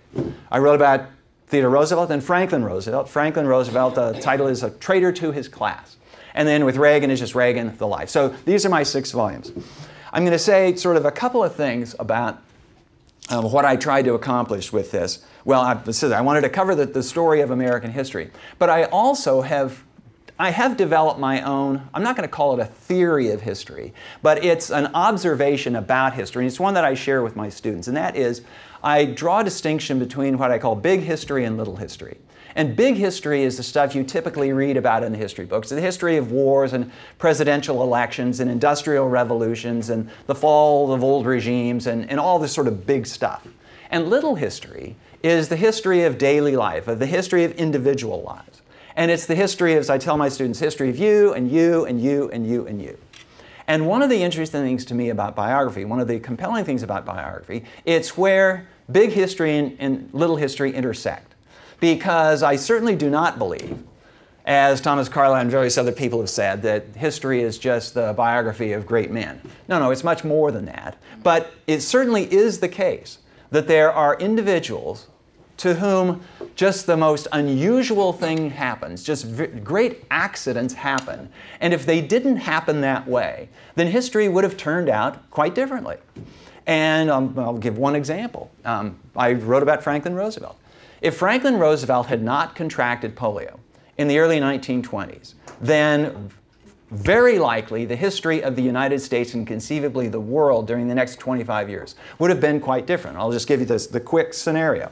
I wrote about Theodore Roosevelt and Franklin Roosevelt. Franklin Roosevelt, the title is A Traitor to His Class. And then with Reagan, it's just Reagan, the life. So these are my six volumes. I'm going to say sort of a couple of things about um, what I tried to accomplish with this. Well, I, I wanted to cover the, the story of American history, but I also have I have developed my own, I'm not going to call it a theory of history, but it's an observation about history. And it's one that I share with my students. And that is, I draw a distinction between what I call big history and little history. And big history is the stuff you typically read about in the history books the history of wars and presidential elections and industrial revolutions and the fall of old regimes and, and all this sort of big stuff. And little history is the history of daily life, of the history of individual lives. And it's the history, as I tell my students, history of you and you and you and you and you. And one of the interesting things to me about biography, one of the compelling things about biography, it's where big history and, and little history intersect. Because I certainly do not believe, as Thomas Carlyle and various other people have said, that history is just the biography of great men. No, no, it's much more than that. But it certainly is the case that there are individuals to whom just the most unusual thing happens, just v- great accidents happen. And if they didn't happen that way, then history would have turned out quite differently. And um, I'll give one example. Um, I wrote about Franklin Roosevelt. If Franklin Roosevelt had not contracted polio in the early 1920s, then very likely the history of the United States and conceivably the world during the next 25 years would have been quite different. I'll just give you this, the quick scenario.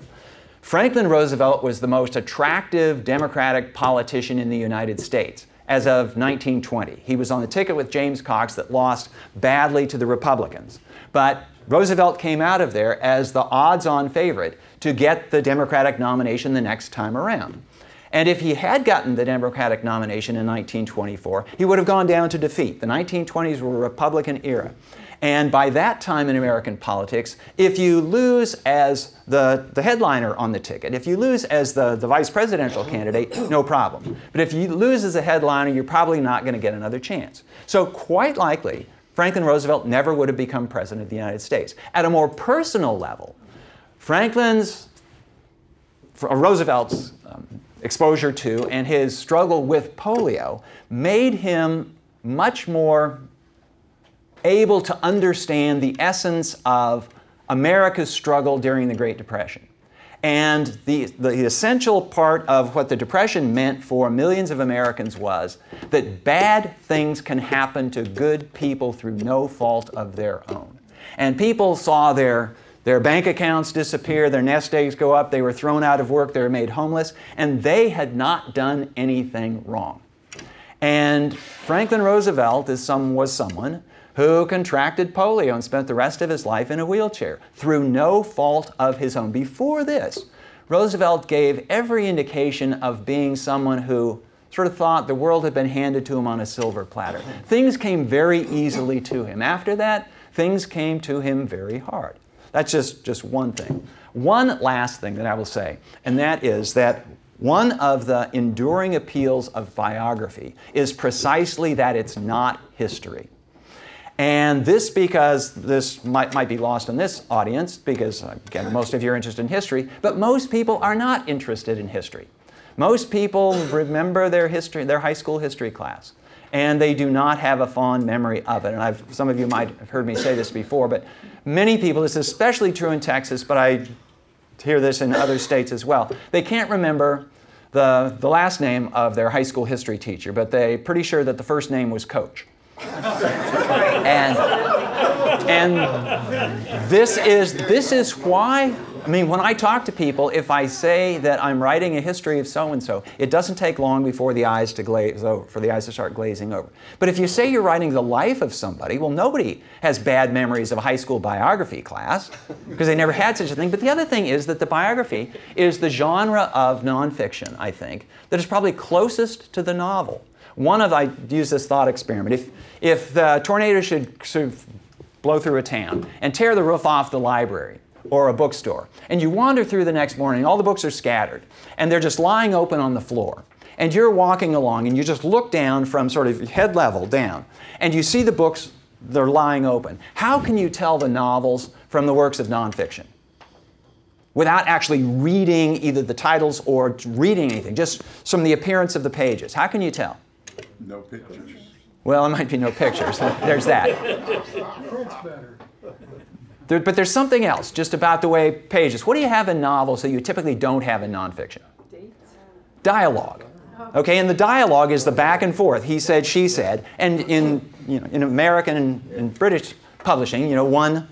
Franklin Roosevelt was the most attractive Democratic politician in the United States as of 1920. He was on the ticket with James Cox that lost badly to the Republicans. But Roosevelt came out of there as the odds on favorite to get the Democratic nomination the next time around. And if he had gotten the Democratic nomination in 1924, he would have gone down to defeat. The 1920s were a Republican era. And by that time in American politics, if you lose as the, the headliner on the ticket, if you lose as the, the vice presidential candidate, no problem. But if you lose as a headliner, you're probably not going to get another chance. So, quite likely, Franklin Roosevelt never would have become president of the United States. At a more personal level, Franklin's, Roosevelt's um, exposure to and his struggle with polio made him much more able to understand the essence of America's struggle during the Great Depression. And the, the essential part of what the Depression meant for millions of Americans was that bad things can happen to good people through no fault of their own. And people saw their, their bank accounts disappear, their nest eggs go up, they were thrown out of work, they were made homeless, and they had not done anything wrong. And Franklin Roosevelt is some, was someone who contracted polio and spent the rest of his life in a wheelchair through no fault of his own. Before this, Roosevelt gave every indication of being someone who sort of thought the world had been handed to him on a silver platter. Things came very easily to him. After that, things came to him very hard. That's just, just one thing. One last thing that I will say, and that is that one of the enduring appeals of biography is precisely that it's not history. And this because this might, might be lost on this audience because, again, most of you are interested in history, but most people are not interested in history. Most people remember their history, their high school history class, and they do not have a fond memory of it. And I've, some of you might have heard me say this before, but many people, this is especially true in Texas, but I hear this in other states as well. They can't remember the, the last name of their high school history teacher, but they're pretty sure that the first name was Coach. and and this is this is why I mean when I talk to people if I say that I'm writing a history of so and so it doesn't take long before the eyes to glaze over for the eyes to start glazing over. But if you say you're writing the life of somebody well nobody has bad memories of a high school biography class because they never had such a thing. But the other thing is that the biography is the genre of nonfiction I think that is probably closest to the novel. One of I use this thought experiment if if the tornado should sort of blow through a town and tear the roof off the library or a bookstore. And you wander through the next morning, all the books are scattered, and they're just lying open on the floor. And you're walking along, and you just look down from sort of head level down, and you see the books, they're lying open. How can you tell the novels from the works of nonfiction? Without actually reading either the titles or reading anything, just from the appearance of the pages. How can you tell? No pictures. Well, it might be no pictures. There's that. There, but there's something else just about the way pages. What do you have in novels that you typically don't have in nonfiction? Dialogue. Okay, and the dialogue is the back and forth. He said, she said, and in you know in American and, and British publishing, you know, one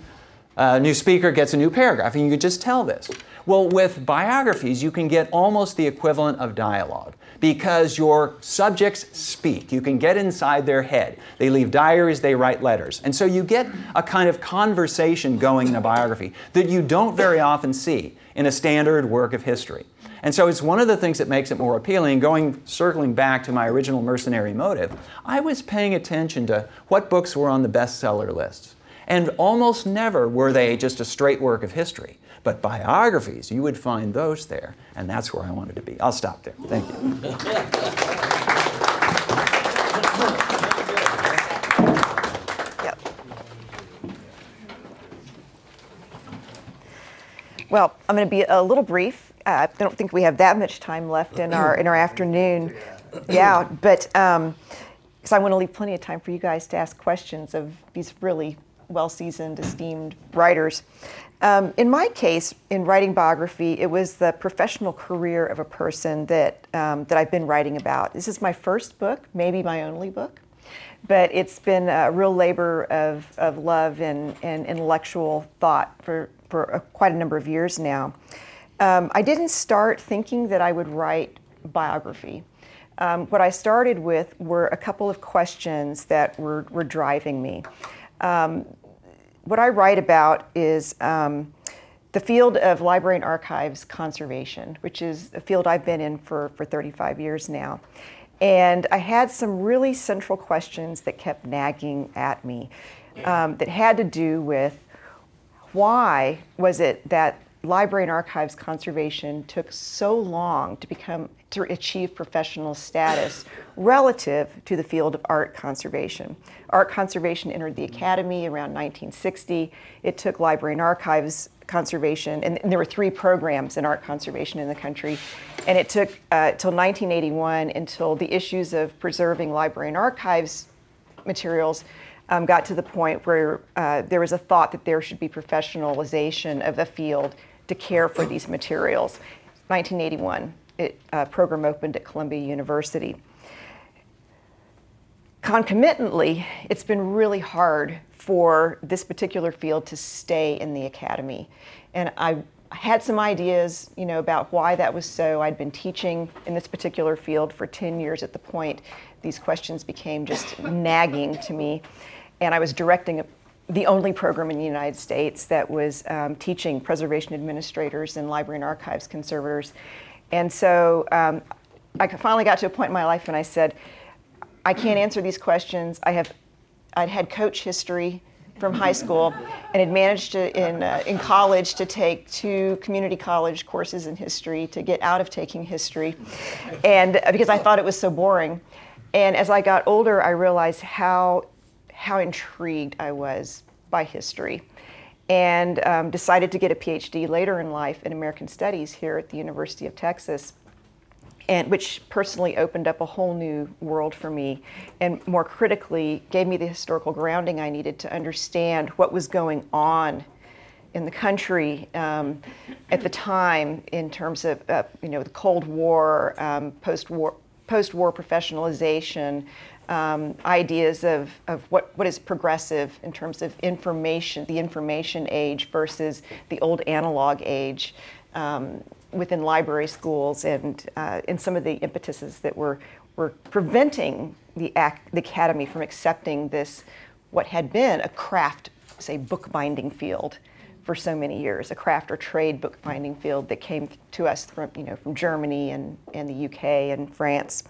uh, new speaker gets a new paragraph, and you could just tell this. Well, with biographies, you can get almost the equivalent of dialogue because your subjects speak. You can get inside their head. They leave diaries, they write letters. And so you get a kind of conversation going in a biography that you don't very often see in a standard work of history. And so it's one of the things that makes it more appealing. Going circling back to my original mercenary motive, I was paying attention to what books were on the bestseller lists. And almost never were they just a straight work of history. But biographies, you would find those there, and that's where I wanted to be. I'll stop there. Thank you. Well, I'm going to be a little brief. Uh, I don't think we have that much time left in our in our afternoon. Yeah, but because um, I want to leave plenty of time for you guys to ask questions of these really well-seasoned, esteemed writers. Um, in my case, in writing biography, it was the professional career of a person that, um, that I've been writing about. This is my first book, maybe my only book, but it's been a real labor of, of love and, and intellectual thought for, for a, quite a number of years now. Um, I didn't start thinking that I would write biography. Um, what I started with were a couple of questions that were, were driving me. Um, what I write about is um, the field of library and archives conservation, which is a field I've been in for, for 35 years now. And I had some really central questions that kept nagging at me um, that had to do with why was it that library and archives conservation took so long to become to achieve professional status relative to the field of art conservation. Art conservation entered the academy around 1960. It took library and archives conservation, and, and there were three programs in art conservation in the country. And it took uh, till 1981 until the issues of preserving library and archives materials um, got to the point where uh, there was a thought that there should be professionalization of the field to care for these materials. 1981 it, uh, program opened at Columbia University. Concomitantly, it's been really hard for this particular field to stay in the academy. And I had some ideas, you know, about why that was so. I'd been teaching in this particular field for 10 years at the point these questions became just nagging to me. And I was directing a, the only program in the United States that was um, teaching preservation administrators and library and archives conservators and so um, I finally got to a point in my life when I said, I can't answer these questions. I have, I'd had coach history from high school and had managed to, in, uh, in college to take two community college courses in history to get out of taking history. And uh, because I thought it was so boring. And as I got older, I realized how, how intrigued I was by history and um, decided to get a PhD later in life in American Studies here at the University of Texas, and which personally opened up a whole new world for me, and more critically gave me the historical grounding I needed to understand what was going on in the country um, at the time in terms of uh, you know the Cold War, um, post-war post-war professionalization, um, ideas of, of what, what is progressive in terms of information, the information age versus the old analog age um, within library schools and uh, in some of the impetuses that were, were preventing the, ac- the academy from accepting this, what had been a craft, say, bookbinding field for so many years, a craft or trade bookbinding field that came to us from, you know, from Germany and, and the UK and France.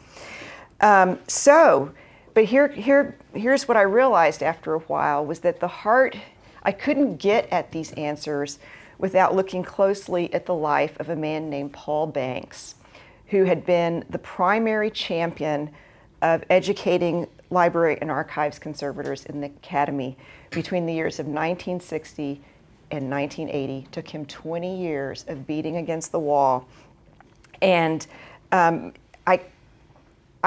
Um, so, but here, here, here's what I realized after a while was that the heart, I couldn't get at these answers without looking closely at the life of a man named Paul Banks, who had been the primary champion of educating library and archives conservators in the academy between the years of 1960 and 1980. Took him 20 years of beating against the wall. And um, I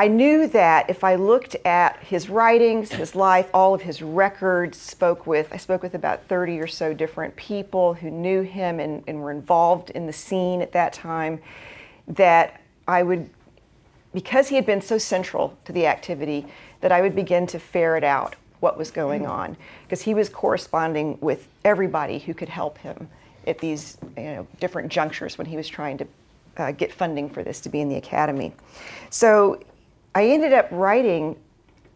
I knew that if I looked at his writings, his life, all of his records, spoke with, I spoke with about 30 or so different people who knew him and, and were involved in the scene at that time, that I would, because he had been so central to the activity, that I would begin to ferret out what was going on. Because he was corresponding with everybody who could help him at these you know, different junctures when he was trying to uh, get funding for this to be in the academy. So I ended up writing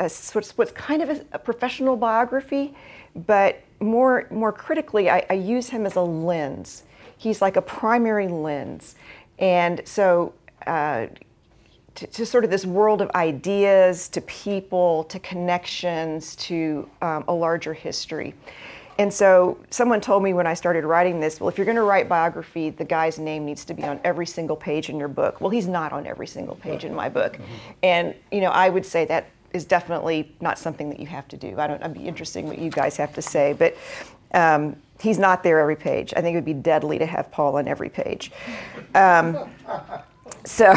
a, what's, kind of a, a, professional biography, but more, more critically, I, I, use him as a lens. He's like a primary lens. And so, uh, to, to, sort of this world of ideas, to people, to connections, to um, a larger history. And so someone told me when I started writing this, well, if you're going to write biography, the guy's name needs to be on every single page in your book. Well, he's not on every single page in my book. Mm-hmm. And, you know, I would say that is definitely not something that you have to do. I don't, I'd be interesting what you guys have to say, but um, he's not there every page. I think it would be deadly to have Paul on every page. Um, so,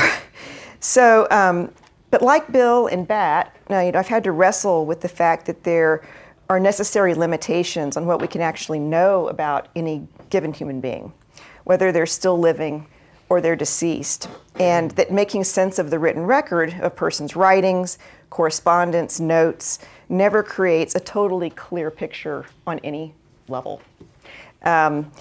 so, um, but like Bill and Bat, now, you know, I've had to wrestle with the fact that they're are necessary limitations on what we can actually know about any given human being, whether they're still living or they're deceased, and that making sense of the written record of person's writings, correspondence, notes, never creates a totally clear picture on any level. Um,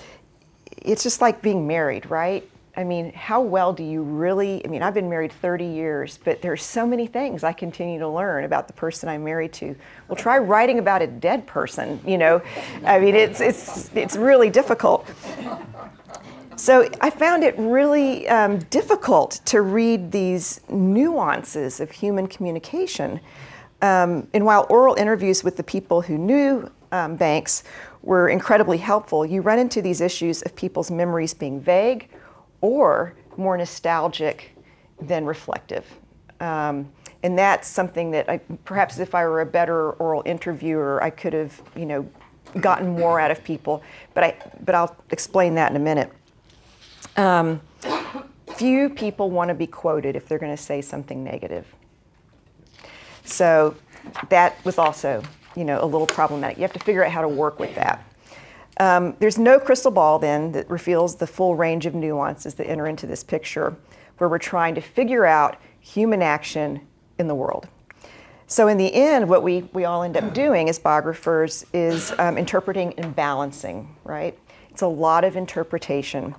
it's just like being married, right? I mean, how well do you really? I mean, I've been married 30 years, but there's so many things I continue to learn about the person I'm married to. Well, try writing about a dead person, you know. I mean, it's, it's, it's really difficult. So I found it really um, difficult to read these nuances of human communication. Um, and while oral interviews with the people who knew um, Banks were incredibly helpful, you run into these issues of people's memories being vague or more nostalgic than reflective. Um, and that's something that I, perhaps if I were a better oral interviewer, I could have, you know, gotten more out of people. But I, but I'll explain that in a minute. Um, few people want to be quoted if they're going to say something negative. So that was also, you know, a little problematic. You have to figure out how to work with that. Um, there's no crystal ball then that reveals the full range of nuances that enter into this picture where we're trying to figure out human action in the world. So, in the end, what we, we all end up doing as biographers is um, interpreting and balancing, right? It's a lot of interpretation.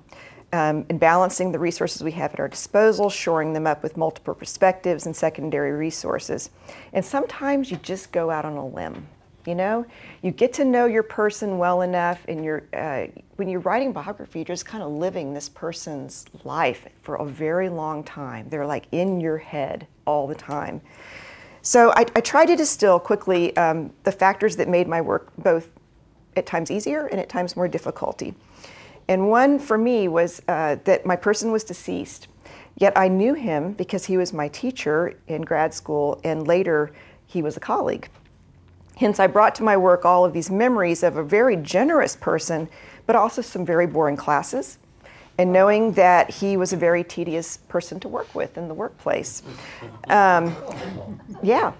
Um, and balancing the resources we have at our disposal, shoring them up with multiple perspectives and secondary resources. And sometimes you just go out on a limb you know? You get to know your person well enough and you're uh, when you're writing biography you're just kind of living this person's life for a very long time. They're like in your head all the time. So i, I tried to distill quickly um, the factors that made my work both at times easier and at times more difficulty. And one for me was uh, that my person was deceased yet i knew him because he was my teacher in grad school and later he was a colleague Hence, I brought to my work all of these memories of a very generous person, but also some very boring classes, and knowing that he was a very tedious person to work with in the workplace. Um, yeah.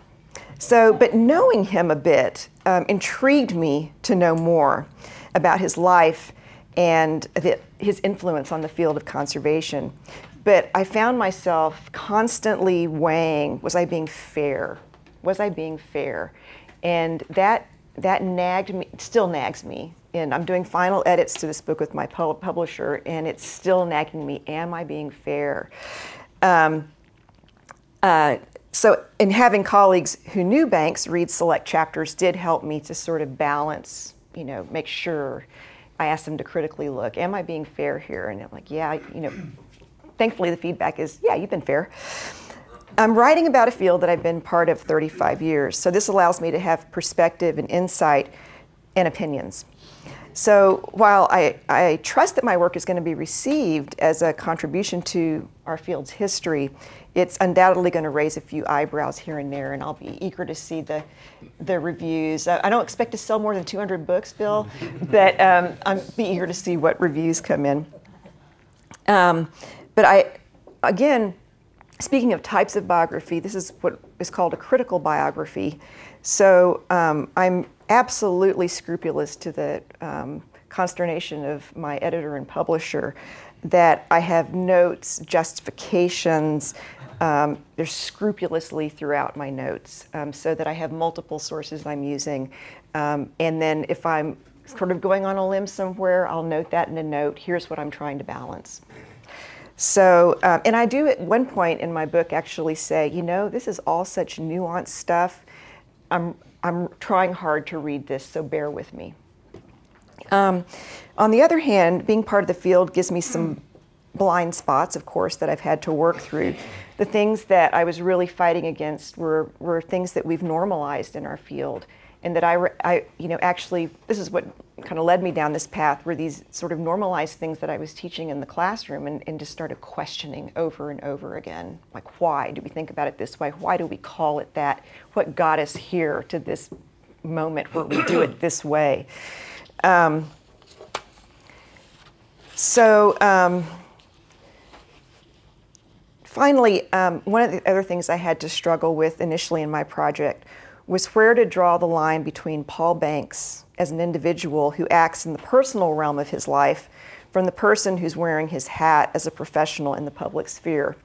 So, but knowing him a bit um, intrigued me to know more about his life and the, his influence on the field of conservation. But I found myself constantly weighing was I being fair? Was I being fair? And that, that nagged me, still nags me. And I'm doing final edits to this book with my publisher, and it's still nagging me. Am I being fair? Um, uh, so, in having colleagues who knew Banks read select chapters did help me to sort of balance, you know, make sure. I asked them to critically look, am I being fair here? And I'm like, yeah, you know, thankfully the feedback is, yeah, you've been fair. I'm writing about a field that I've been part of 35 years, so this allows me to have perspective and insight and opinions. So while I, I trust that my work is going to be received as a contribution to our field's history, it's undoubtedly going to raise a few eyebrows here and there, and I'll be eager to see the, the reviews. I don't expect to sell more than 200 books, Bill, but um, I'm be eager to see what reviews come in. Um, but I, again, speaking of types of biography, this is what is called a critical biography. So um, I'm absolutely scrupulous to the um, consternation of my editor and publisher that I have notes, justifications. Um, they're scrupulously throughout my notes um, so that I have multiple sources I'm using. Um, and then if I'm sort of going on a limb somewhere, I'll note that in a note. Here's what I'm trying to balance. So, um, and I do at one point in my book actually say, you know, this is all such nuanced stuff. I'm, I'm trying hard to read this, so bear with me. Um, on the other hand, being part of the field gives me some blind spots, of course, that I've had to work through. The things that I was really fighting against were, were things that we've normalized in our field and that I, I, you know, actually, this is what kind of led me down this path were these sort of normalized things that I was teaching in the classroom and, and just started questioning over and over again. Like, why do we think about it this way? Why do we call it that? What got us here to this moment where we do it this way? Um, so, um, finally, um, one of the other things I had to struggle with initially in my project was where to draw the line between Paul Banks as an individual who acts in the personal realm of his life from the person who's wearing his hat as a professional in the public sphere.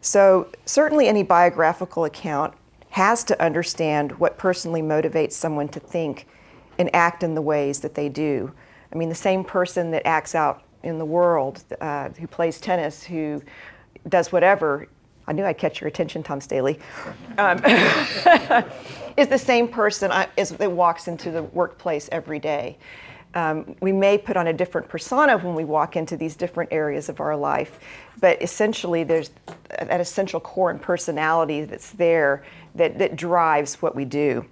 So, certainly, any biographical account has to understand what personally motivates someone to think and act in the ways that they do. I mean, the same person that acts out in the world, uh, who plays tennis, who does whatever, I knew I'd catch your attention, Tom Staley, um, is the same person as that walks into the workplace every day. Um, we may put on a different persona when we walk into these different areas of our life, but essentially there's that essential core and personality that's there that, that drives what we do.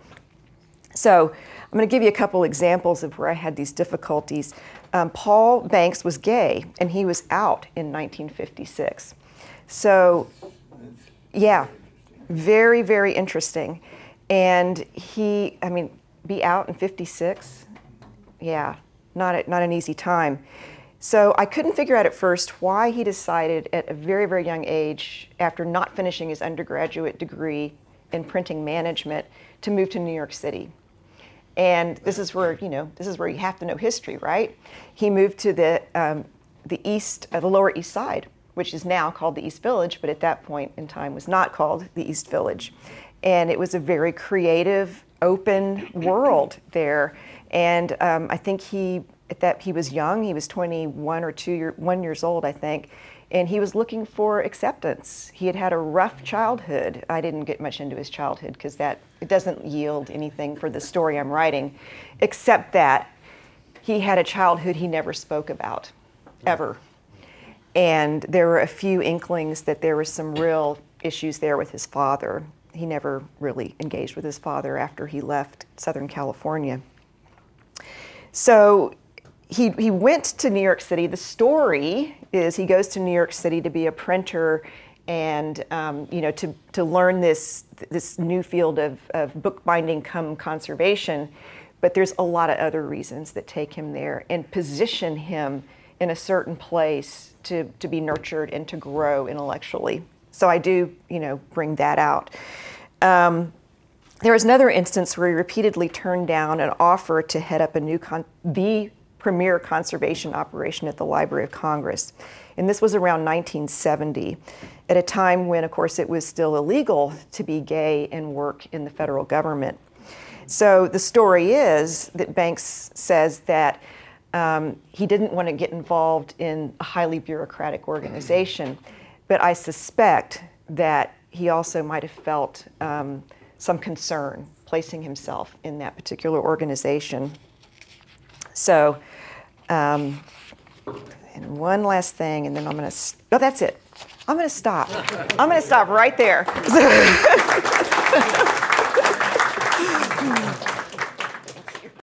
So I'm going to give you a couple examples of where I had these difficulties. Um, Paul Banks was gay, and he was out in 1956. So yeah, very, very interesting. And he, I mean, be out in 56, yeah, not, a, not an easy time. So I couldn't figure out at first why he decided at a very, very young age, after not finishing his undergraduate degree in printing management, to move to New York City. And this is where, you know, this is where you have to know history, right? He moved to the, um, the east, uh, the Lower East Side which is now called the East Village, but at that point in time was not called the East Village. And it was a very creative, open world there. And um, I think he, at that, he was young. He was 21 or two year, one years old, I think. And he was looking for acceptance. He had had a rough childhood. I didn't get much into his childhood because that it doesn't yield anything for the story I'm writing, except that he had a childhood he never spoke about, ever. And there were a few inklings that there were some real issues there with his father. He never really engaged with his father after he left Southern California. So he, he went to New York City. The story is he goes to New York City to be a printer and um, you know to, to learn this this new field of, of bookbinding come conservation but there's a lot of other reasons that take him there and position him in a certain place to, to be nurtured and to grow intellectually. So I do, you know, bring that out. Um, there was another instance where he repeatedly turned down an offer to head up a new con- the premier conservation operation at the Library of Congress. And this was around 1970, at a time when, of course, it was still illegal to be gay and work in the federal government. So the story is that Banks says that um, he didn't want to get involved in a highly bureaucratic organization, but I suspect that he also might have felt um, some concern placing himself in that particular organization. So, um, and one last thing, and then I'm going to, oh, that's it. I'm going to stop. I'm going to stop right there.